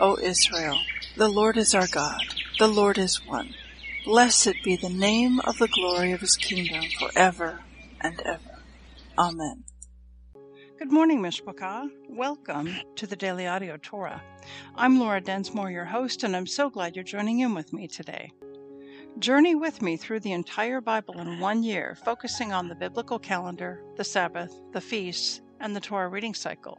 O Israel, the Lord is our God, the Lord is one. Blessed be the name of the glory of his kingdom forever and ever. Amen. Good morning, Mishpachah. Welcome to the Daily Audio Torah. I'm Laura Densmore, your host, and I'm so glad you're joining in with me today. Journey with me through the entire Bible in one year, focusing on the biblical calendar, the Sabbath, the feasts, and the Torah reading cycle.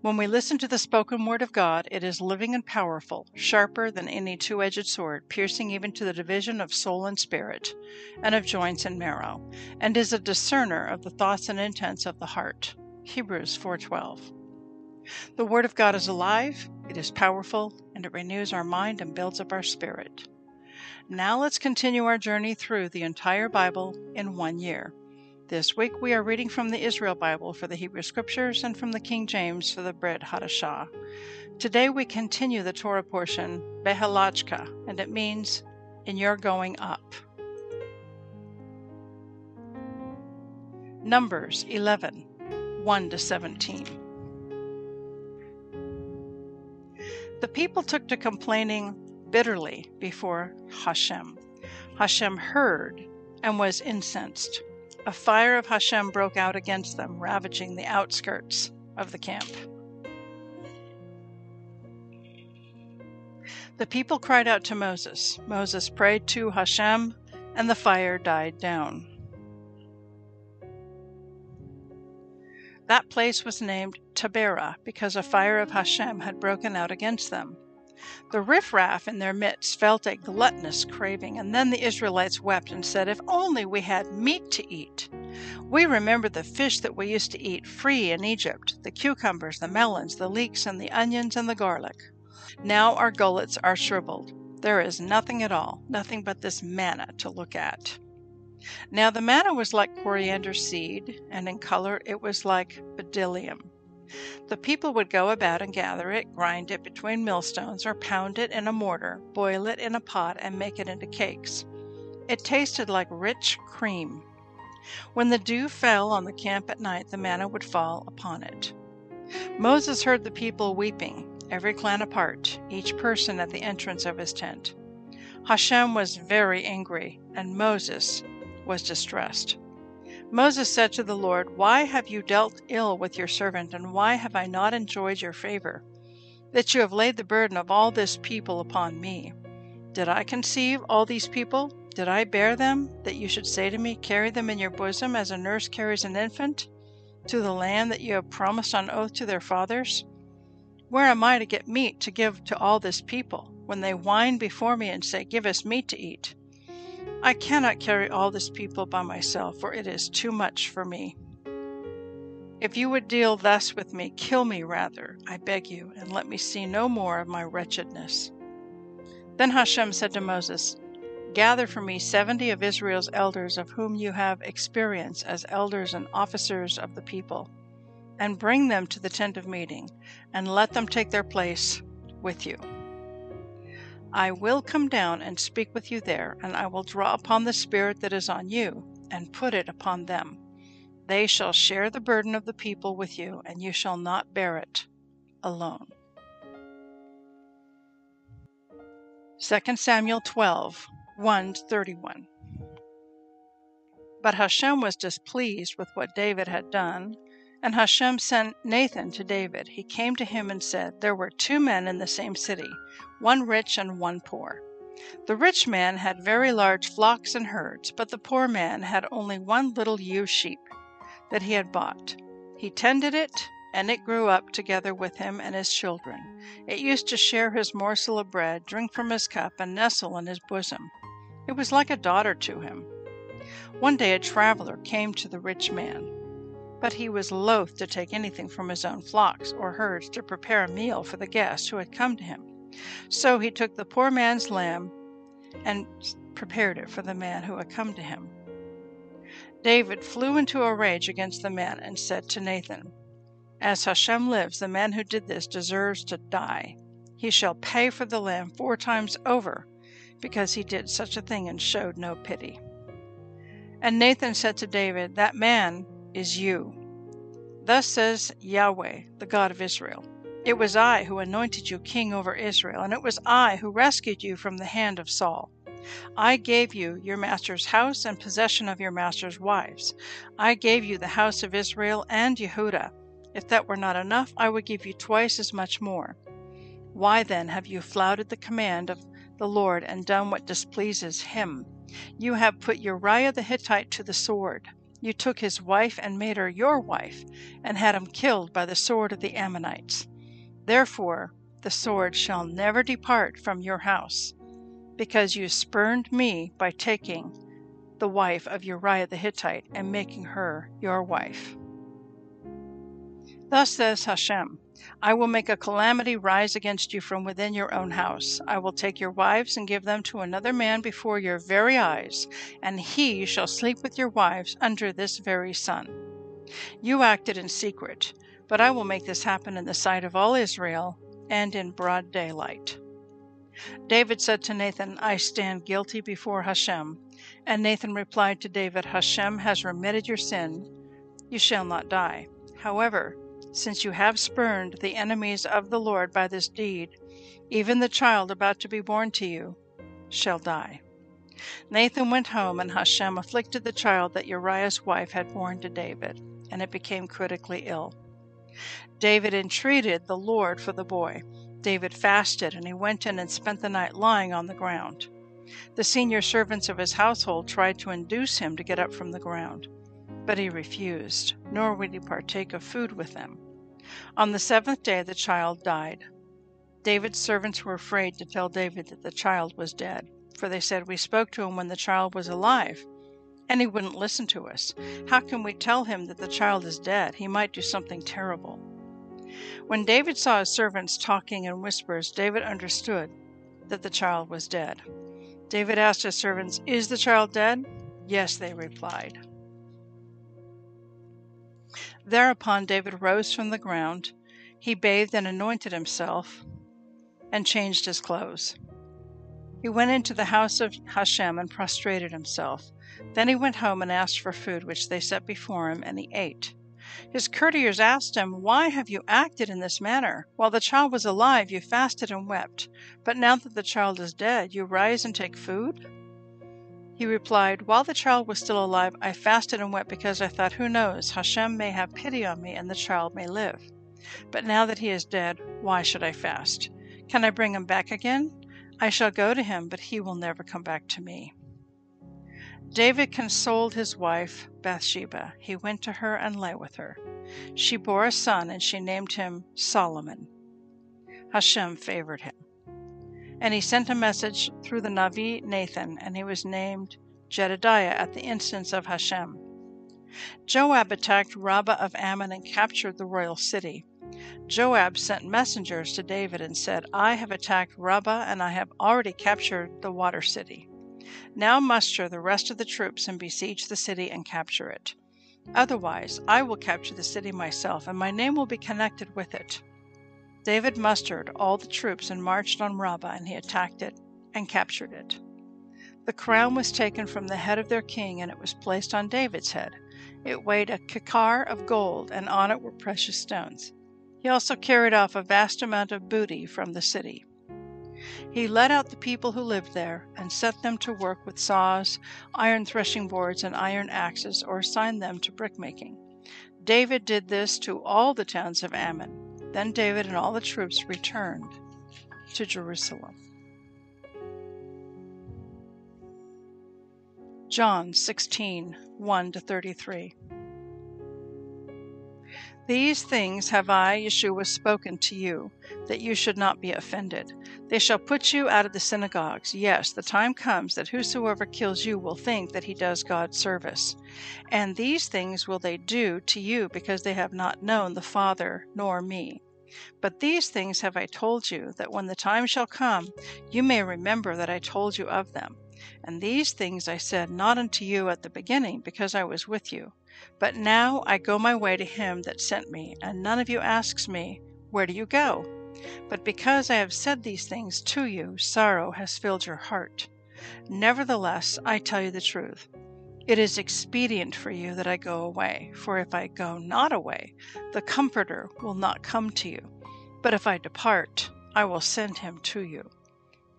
When we listen to the spoken word of God, it is living and powerful, sharper than any two-edged sword, piercing even to the division of soul and spirit, and of joints and marrow, and is a discerner of the thoughts and intents of the heart. Hebrews 4:12. The word of God is alive, it is powerful, and it renews our mind and builds up our spirit. Now let's continue our journey through the entire Bible in one year. This week we are reading from the Israel Bible for the Hebrew Scriptures and from the King James for the Brit Hadashah. Today we continue the Torah portion, Behaalotcha, and it means in your going up. Numbers 11, 1 to 17. The people took to complaining bitterly before Hashem. Hashem heard and was incensed. A fire of Hashem broke out against them, ravaging the outskirts of the camp. The people cried out to Moses. Moses prayed to Hashem, and the fire died down. That place was named Taberah because a fire of Hashem had broken out against them. The riffraff in their midst felt a gluttonous craving, and then the Israelites wept and said, If only we had meat to eat! We remember the fish that we used to eat free in Egypt the cucumbers, the melons, the leeks, and the onions and the garlic. Now our gullets are shriveled. There is nothing at all, nothing but this manna to look at. Now the manna was like coriander seed, and in color it was like bdellium. The people would go about and gather it, grind it between millstones, or pound it in a mortar, boil it in a pot, and make it into cakes. It tasted like rich cream. When the dew fell on the camp at night, the manna would fall upon it. Moses heard the people weeping, every clan apart, each person at the entrance of his tent. Hashem was very angry, and Moses was distressed. Moses said to the Lord, Why have you dealt ill with your servant, and why have I not enjoyed your favor? That you have laid the burden of all this people upon me. Did I conceive all these people? Did I bear them, that you should say to me, Carry them in your bosom as a nurse carries an infant, to the land that you have promised on oath to their fathers? Where am I to get meat to give to all this people, when they whine before me and say, Give us meat to eat? I cannot carry all this people by myself, for it is too much for me. If you would deal thus with me, kill me rather, I beg you, and let me see no more of my wretchedness. Then Hashem said to Moses, Gather for me seventy of Israel's elders of whom you have experience as elders and officers of the people, and bring them to the tent of meeting, and let them take their place with you. I will come down and speak with you there, and I will draw upon the Spirit that is on you, and put it upon them. They shall share the burden of the people with you, and you shall not bear it alone. 2 Samuel 12 1 31. But Hashem was displeased with what David had done, and Hashem sent Nathan to David. He came to him and said, There were two men in the same city, one rich and one poor. The rich man had very large flocks and herds, but the poor man had only one little ewe sheep that he had bought. He tended it, and it grew up together with him and his children. It used to share his morsel of bread, drink from his cup, and nestle in his bosom. It was like a daughter to him. One day a traveler came to the rich man, but he was loath to take anything from his own flocks or herds to prepare a meal for the guest who had come to him. So he took the poor man's lamb and prepared it for the man who had come to him. David flew into a rage against the man and said to Nathan, As Hashem lives, the man who did this deserves to die. He shall pay for the lamb four times over because he did such a thing and showed no pity. And Nathan said to David, That man is you. Thus says Yahweh, the God of Israel It was I who anointed you king over Israel, and it was I who rescued you from the hand of Saul. I gave you your master's house and possession of your master's wives. I gave you the house of Israel and Yehudah. If that were not enough, I would give you twice as much more. Why then have you flouted the command of the Lord and done what displeases him? You have put Uriah the Hittite to the sword. You took his wife and made her your wife, and had him killed by the sword of the Ammonites. Therefore, the sword shall never depart from your house because you spurned me by taking the wife of Uriah the Hittite and making her your wife. Thus says Hashem I will make a calamity rise against you from within your own house. I will take your wives and give them to another man before your very eyes, and he shall sleep with your wives under this very sun. You acted in secret, but I will make this happen in the sight of all Israel and in broad daylight. David said to Nathan, I stand guilty before Hashem. And Nathan replied to David, Hashem has remitted your sin. You shall not die. However, since you have spurned the enemies of the Lord by this deed, even the child about to be born to you shall die. Nathan went home, and Hashem afflicted the child that Uriah's wife had borne to David, and it became critically ill. David entreated the Lord for the boy, David fasted, and he went in and spent the night lying on the ground. The senior servants of his household tried to induce him to get up from the ground, but he refused, nor would he partake of food with them. On the seventh day the child died. David's servants were afraid to tell David that the child was dead, for they said, We spoke to him when the child was alive, and he wouldn't listen to us. How can we tell him that the child is dead? He might do something terrible. When David saw his servants talking in whispers, David understood that the child was dead. David asked his servants, Is the child dead? Yes, they replied. Thereupon David rose from the ground. He bathed and anointed himself and changed his clothes. He went into the house of Hashem and prostrated himself. Then he went home and asked for food, which they set before him, and he ate. His courtiers asked him, Why have you acted in this manner? While the child was alive, you fasted and wept, but now that the child is dead, you rise and take food? He replied, While the child was still alive, I fasted and wept because I thought, Who knows, Hashem may have pity on me and the child may live. But now that he is dead, why should I fast? Can I bring him back again? I shall go to him, but he will never come back to me. David consoled his wife Bathsheba. He went to her and lay with her. She bore a son, and she named him Solomon. Hashem favored him. And he sent a message through the Navi Nathan, and he was named Jedediah at the instance of Hashem. Joab attacked Rabbah of Ammon and captured the royal city. Joab sent messengers to David and said, I have attacked Rabbah, and I have already captured the water city. Now muster the rest of the troops and besiege the city and capture it. Otherwise, I will capture the city myself, and my name will be connected with it. David mustered all the troops and marched on Rabbah, and he attacked it and captured it. The crown was taken from the head of their king, and it was placed on David's head. It weighed a kikar of gold, and on it were precious stones. He also carried off a vast amount of booty from the city. He led out the people who lived there, and set them to work with saws, iron threshing boards, and iron axes, or assigned them to brickmaking. David did this to all the towns of Ammon. Then David and all the troops returned to Jerusalem. John 16 1 33. These things have I, Yeshua, spoken to you, that you should not be offended. They shall put you out of the synagogues. Yes, the time comes that whosoever kills you will think that he does God service. And these things will they do to you, because they have not known the Father nor me. But these things have I told you, that when the time shall come, you may remember that I told you of them. And these things I said not unto you at the beginning, because I was with you. But now I go my way to him that sent me, and none of you asks me, Where do you go? But because I have said these things to you, sorrow has filled your heart. Nevertheless, I tell you the truth. It is expedient for you that I go away, for if I go not away, the Comforter will not come to you. But if I depart, I will send him to you.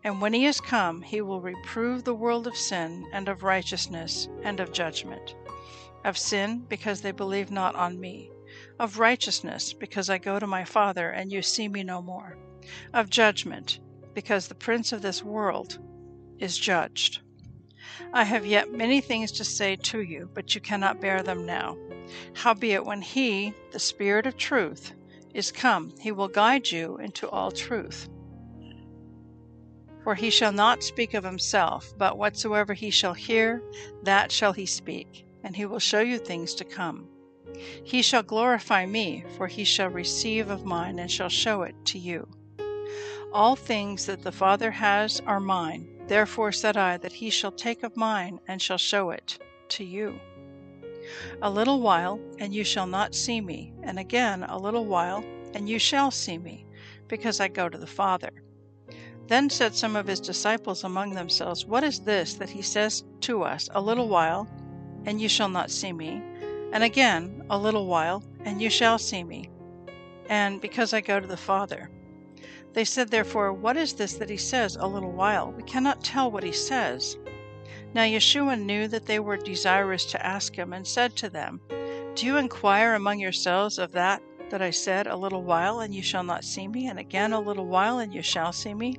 And when he is come, he will reprove the world of sin, and of righteousness, and of judgment of sin, because they believe not on me, of righteousness, because I go to my Father, and you see me no more, of judgment, because the prince of this world is judged. I have yet many things to say to you, but you cannot bear them now. Howbeit, when He, the Spirit of truth, is come, He will guide you into all truth. For he shall not speak of himself, but whatsoever he shall hear, that shall he speak and he will show you things to come. He shall glorify me, for he shall receive of mine and shall show it to you. All things that the Father has are mine. Therefore said I that he shall take of mine and shall show it to you. A little while, and you shall not see me, and again a little while, and you shall see me, because I go to the Father. Then said some of his disciples among themselves, What is this that he says to us, A little while, and you shall not see me. And again, a little while, and you shall see me. And because I go to the Father. They said, therefore, What is this that he says, a little while? We cannot tell what he says. Now Yeshua knew that they were desirous to ask him, and said to them, Do you inquire among yourselves of that that I said, A little while, and you shall not see me, and again a little while, and you shall see me?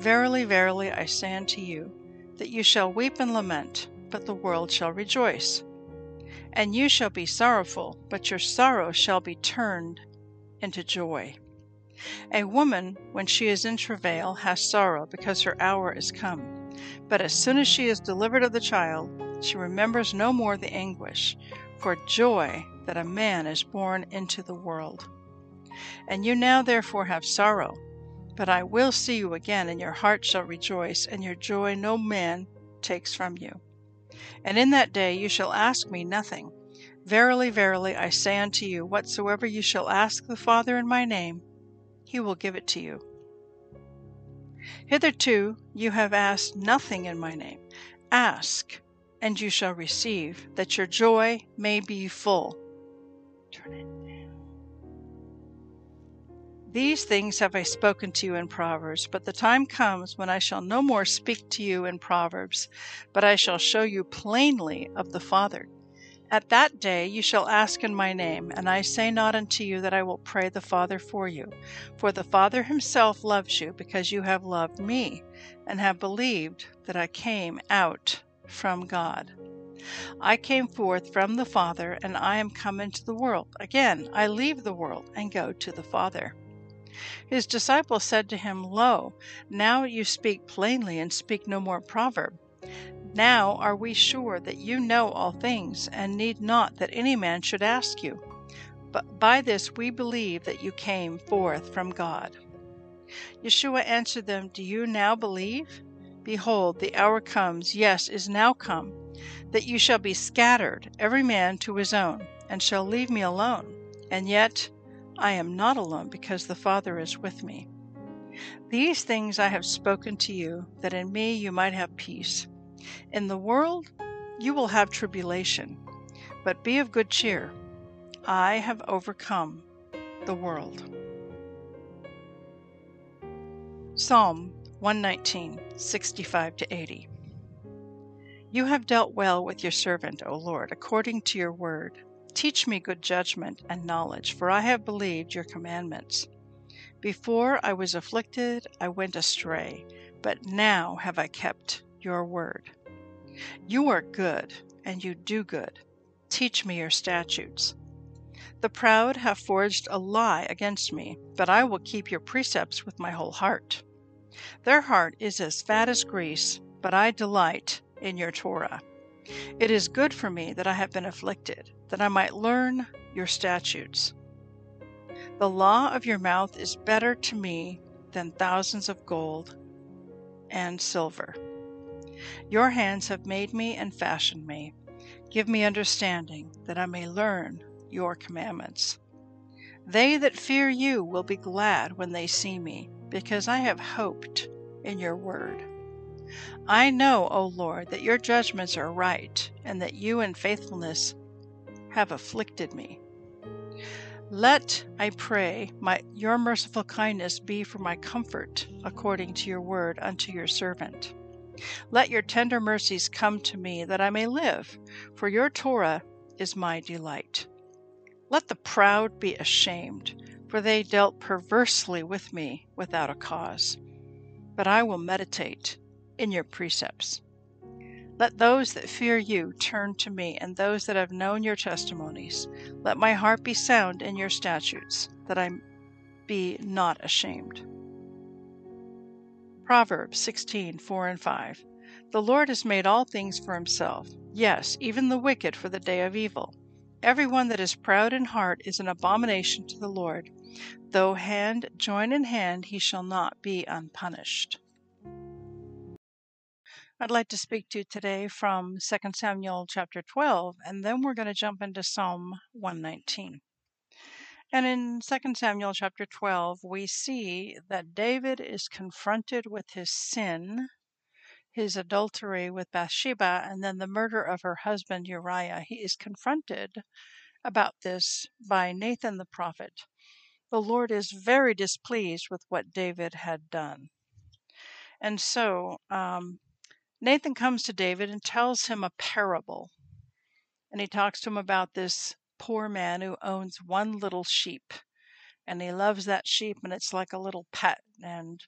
Verily, verily, I say unto you, that you shall weep and lament, but the world shall rejoice. And you shall be sorrowful, but your sorrow shall be turned into joy. A woman, when she is in travail, has sorrow, because her hour is come. But as soon as she is delivered of the child, she remembers no more the anguish, for joy that a man is born into the world. And you now therefore have sorrow, but I will see you again, and your heart shall rejoice, and your joy no man takes from you. And in that day you shall ask me nothing. Verily, verily, I say unto you, whatsoever you shall ask the Father in my name, he will give it to you. Hitherto you have asked nothing in my name. Ask, and you shall receive, that your joy may be full. Turn it these things have I spoken to you in Proverbs, but the time comes when I shall no more speak to you in Proverbs, but I shall show you plainly of the Father. At that day you shall ask in my name, and I say not unto you that I will pray the Father for you. For the Father himself loves you, because you have loved me, and have believed that I came out from God. I came forth from the Father, and I am come into the world. Again, I leave the world and go to the Father. His disciples said to him, Lo, now you speak plainly, and speak no more proverb. Now are we sure that you know all things, and need not that any man should ask you. But by this we believe that you came forth from God. Yeshua answered them, Do you now believe? Behold, the hour comes, yes, is now come, that you shall be scattered, every man to his own, and shall leave me alone. And yet I am not alone, because the Father is with me. These things I have spoken to you, that in me you might have peace. In the world you will have tribulation, but be of good cheer. I have overcome the world. Psalm 119, 65 to 80. You have dealt well with your servant, O Lord, according to your word. Teach me good judgment and knowledge, for I have believed your commandments. Before I was afflicted, I went astray, but now have I kept your word. You are good, and you do good. Teach me your statutes. The proud have forged a lie against me, but I will keep your precepts with my whole heart. Their heart is as fat as grease, but I delight in your Torah. It is good for me that I have been afflicted, that I might learn your statutes. The law of your mouth is better to me than thousands of gold and silver. Your hands have made me and fashioned me. Give me understanding, that I may learn your commandments. They that fear you will be glad when they see me, because I have hoped in your word. I know, O Lord, that your judgments are right, and that you in faithfulness have afflicted me. Let, I pray, my your merciful kindness be for my comfort, according to your word unto your servant. Let your tender mercies come to me, that I may live, for your Torah is my delight. Let the proud be ashamed, for they dealt perversely with me without a cause. But I will meditate in your precepts. Let those that fear you turn to me, and those that have known your testimonies. Let my heart be sound in your statutes, that I be not ashamed. Proverbs 16 4 and 5. The Lord has made all things for himself, yes, even the wicked for the day of evil. Every one that is proud in heart is an abomination to the Lord. Though hand join in hand, he shall not be unpunished. I'd like to speak to you today from 2 Samuel chapter 12, and then we're going to jump into Psalm 119. And in 2 Samuel chapter 12, we see that David is confronted with his sin, his adultery with Bathsheba, and then the murder of her husband Uriah. He is confronted about this by Nathan the prophet. The Lord is very displeased with what David had done. And so, um, Nathan comes to David and tells him a parable. And he talks to him about this poor man who owns one little sheep. And he loves that sheep and it's like a little pet. And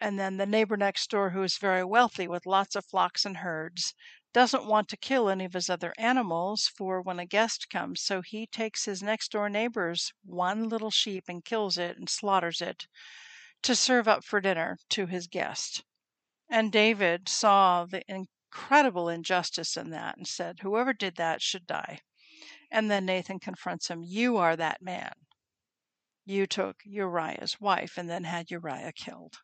and then the neighbor next door who is very wealthy with lots of flocks and herds doesn't want to kill any of his other animals for when a guest comes. So he takes his next door neighbor's one little sheep and kills it and slaughters it to serve up for dinner to his guest. And David saw the incredible injustice in that and said, Whoever did that should die. And then Nathan confronts him, You are that man. You took Uriah's wife and then had Uriah killed.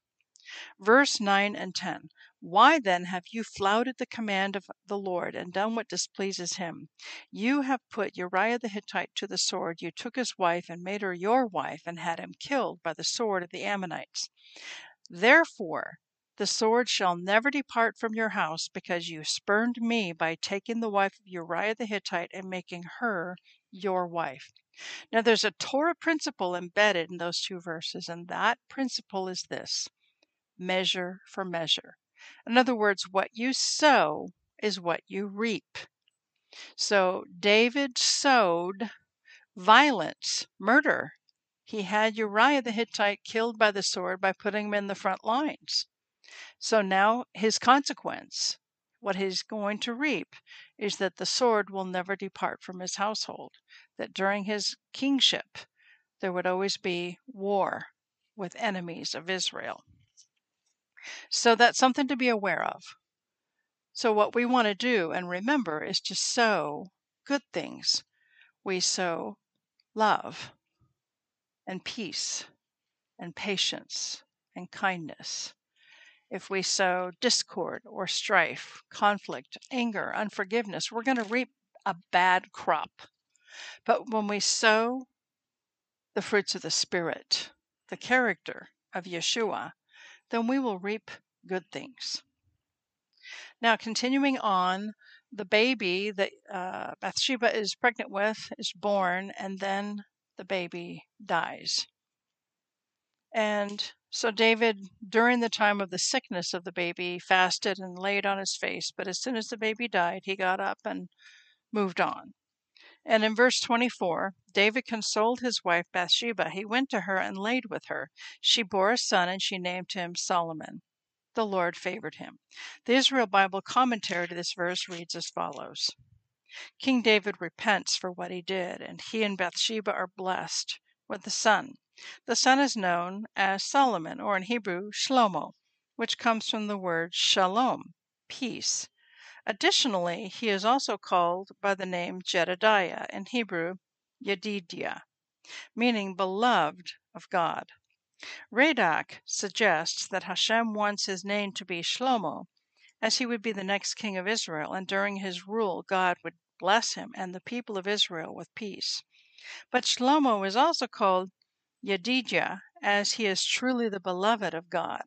Verse 9 and 10 Why then have you flouted the command of the Lord and done what displeases him? You have put Uriah the Hittite to the sword. You took his wife and made her your wife and had him killed by the sword of the Ammonites. Therefore, the sword shall never depart from your house, because you spurned me by taking the wife of Uriah the Hittite and making her your wife. Now, there's a Torah principle embedded in those two verses, and that principle is this measure for measure. In other words, what you sow is what you reap. So, David sowed violence, murder. He had Uriah the Hittite killed by the sword by putting him in the front lines. So now his consequence, what he's going to reap, is that the sword will never depart from his household, that during his kingship there would always be war with enemies of Israel. So that's something to be aware of. So, what we want to do and remember is to sow good things. We sow love and peace and patience and kindness if we sow discord or strife, conflict, anger, unforgiveness, we're going to reap a bad crop. But when we sow the fruits of the Spirit, the character of Yeshua, then we will reap good things. Now, continuing on, the baby that uh, Bathsheba is pregnant with is born, and then the baby dies. And so David, during the time of the sickness of the baby, fasted and laid on his face. But as soon as the baby died, he got up and moved on. And in verse 24, David consoled his wife Bathsheba. He went to her and laid with her. She bore a son, and she named him Solomon. the Lord favored him. The Israel Bible commentary to this verse reads as follows King David repents for what he did, and he and Bathsheba are blessed with a son. The son is known as Solomon, or in Hebrew, Shlomo, which comes from the word shalom, peace. Additionally, he is also called by the name Jedediah, in Hebrew, Yedidiah, meaning beloved of God. Radak suggests that Hashem wants his name to be Shlomo, as he would be the next king of Israel, and during his rule God would bless him and the people of Israel with peace. But Shlomo is also called Yedidiah, as he is truly the beloved of God.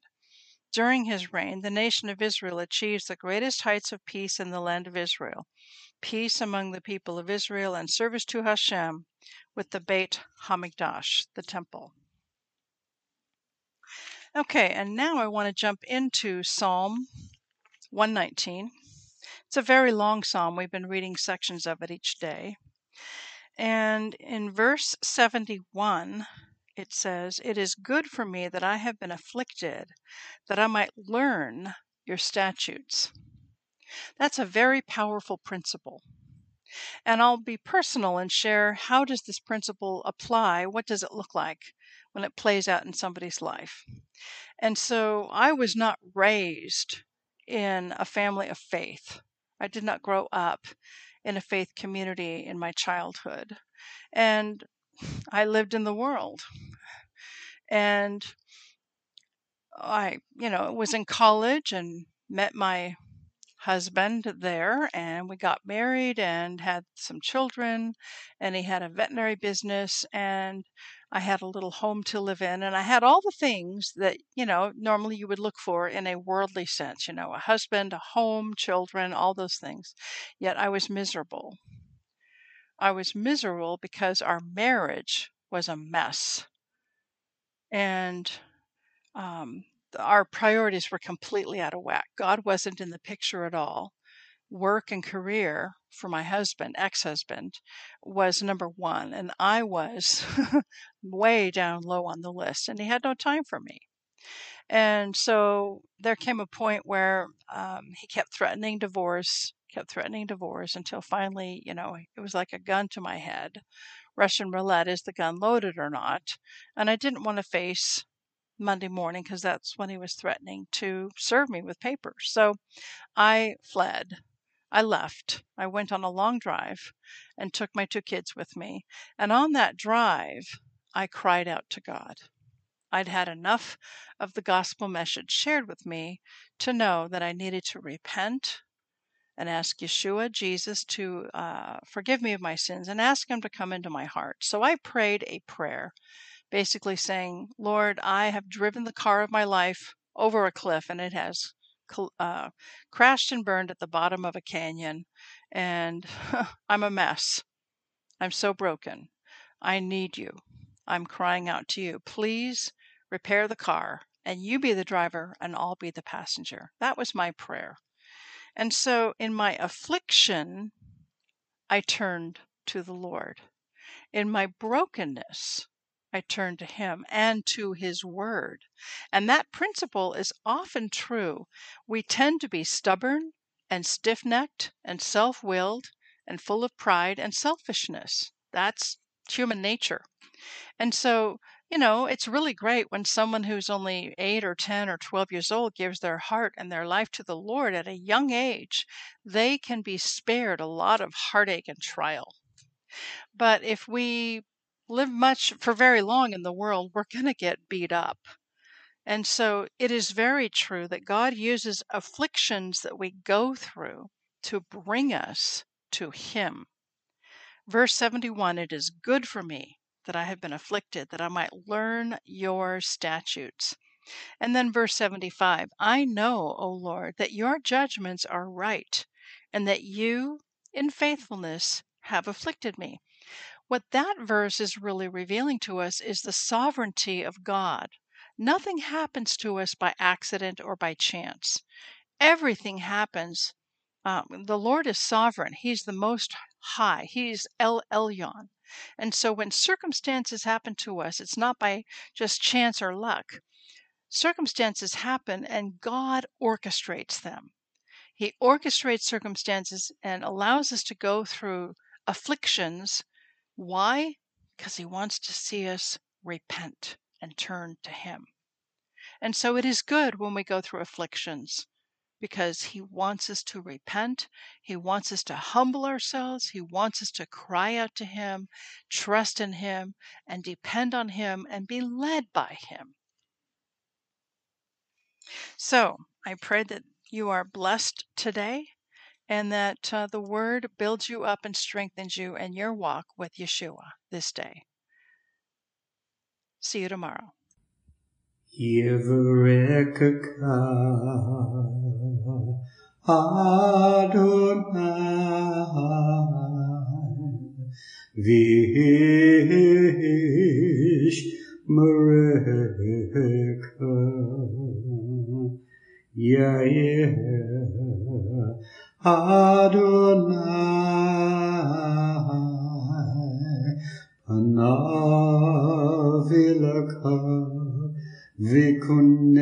During his reign, the nation of Israel achieves the greatest heights of peace in the land of Israel, peace among the people of Israel, and service to Hashem with the Beit Hamikdash, the temple. Okay, and now I want to jump into Psalm 119. It's a very long psalm. We've been reading sections of it each day. And in verse 71, it says, It is good for me that I have been afflicted, that I might learn your statutes. That's a very powerful principle. And I'll be personal and share how does this principle apply? What does it look like when it plays out in somebody's life? And so I was not raised in a family of faith. I did not grow up in a faith community in my childhood. And I lived in the world. And I, you know, was in college and met my husband there and we got married and had some children and he had a veterinary business and I had a little home to live in and I had all the things that, you know, normally you would look for in a worldly sense, you know, a husband, a home, children, all those things. Yet I was miserable. I was miserable because our marriage was a mess. And um, our priorities were completely out of whack. God wasn't in the picture at all. Work and career for my husband, ex husband, was number one, and I was way down low on the list, and he had no time for me. And so there came a point where um, he kept threatening divorce, kept threatening divorce until finally, you know, it was like a gun to my head. Russian roulette is the gun loaded or not? And I didn't want to face Monday morning because that's when he was threatening to serve me with papers. So I fled. I left. I went on a long drive and took my two kids with me. And on that drive, I cried out to God. I'd had enough of the gospel message shared with me to know that I needed to repent and ask Yeshua, Jesus, to uh, forgive me of my sins and ask Him to come into my heart. So I prayed a prayer basically saying, Lord, I have driven the car of my life over a cliff and it has uh, crashed and burned at the bottom of a canyon, and I'm a mess. I'm so broken. I need you. I'm crying out to you. Please repair the car, and you be the driver, and I'll be the passenger. That was my prayer. And so in my affliction, I turned to the Lord. In my brokenness, I turned to Him and to His Word. And that principle is often true. We tend to be stubborn and stiff necked and self willed and full of pride and selfishness. That's human nature. And so, you know, it's really great when someone who's only 8 or 10 or 12 years old gives their heart and their life to the Lord at a young age. They can be spared a lot of heartache and trial. But if we live much for very long in the world, we're going to get beat up. And so it is very true that God uses afflictions that we go through to bring us to Him. Verse 71 It is good for me that I have been afflicted, that I might learn your statutes. And then verse 75 I know, O Lord, that your judgments are right, and that you, in faithfulness, have afflicted me. What that verse is really revealing to us is the sovereignty of God. Nothing happens to us by accident or by chance. Everything happens. Um, the Lord is sovereign. He's the most high. He's El Elyon. And so when circumstances happen to us, it's not by just chance or luck. circumstances happen and God orchestrates them. He orchestrates circumstances and allows us to go through afflictions. Why? Because He wants to see us repent and turn to Him. And so it is good when we go through afflictions because He wants us to repent. He wants us to humble ourselves. He wants us to cry out to Him, trust in Him, and depend on Him and be led by Him. So I pray that you are blessed today and that uh, the word builds you up and strengthens you in your walk with Yeshua this day. See you tomorrow. Vish Mareka Yair Adonai. Panavilaka Vikuneka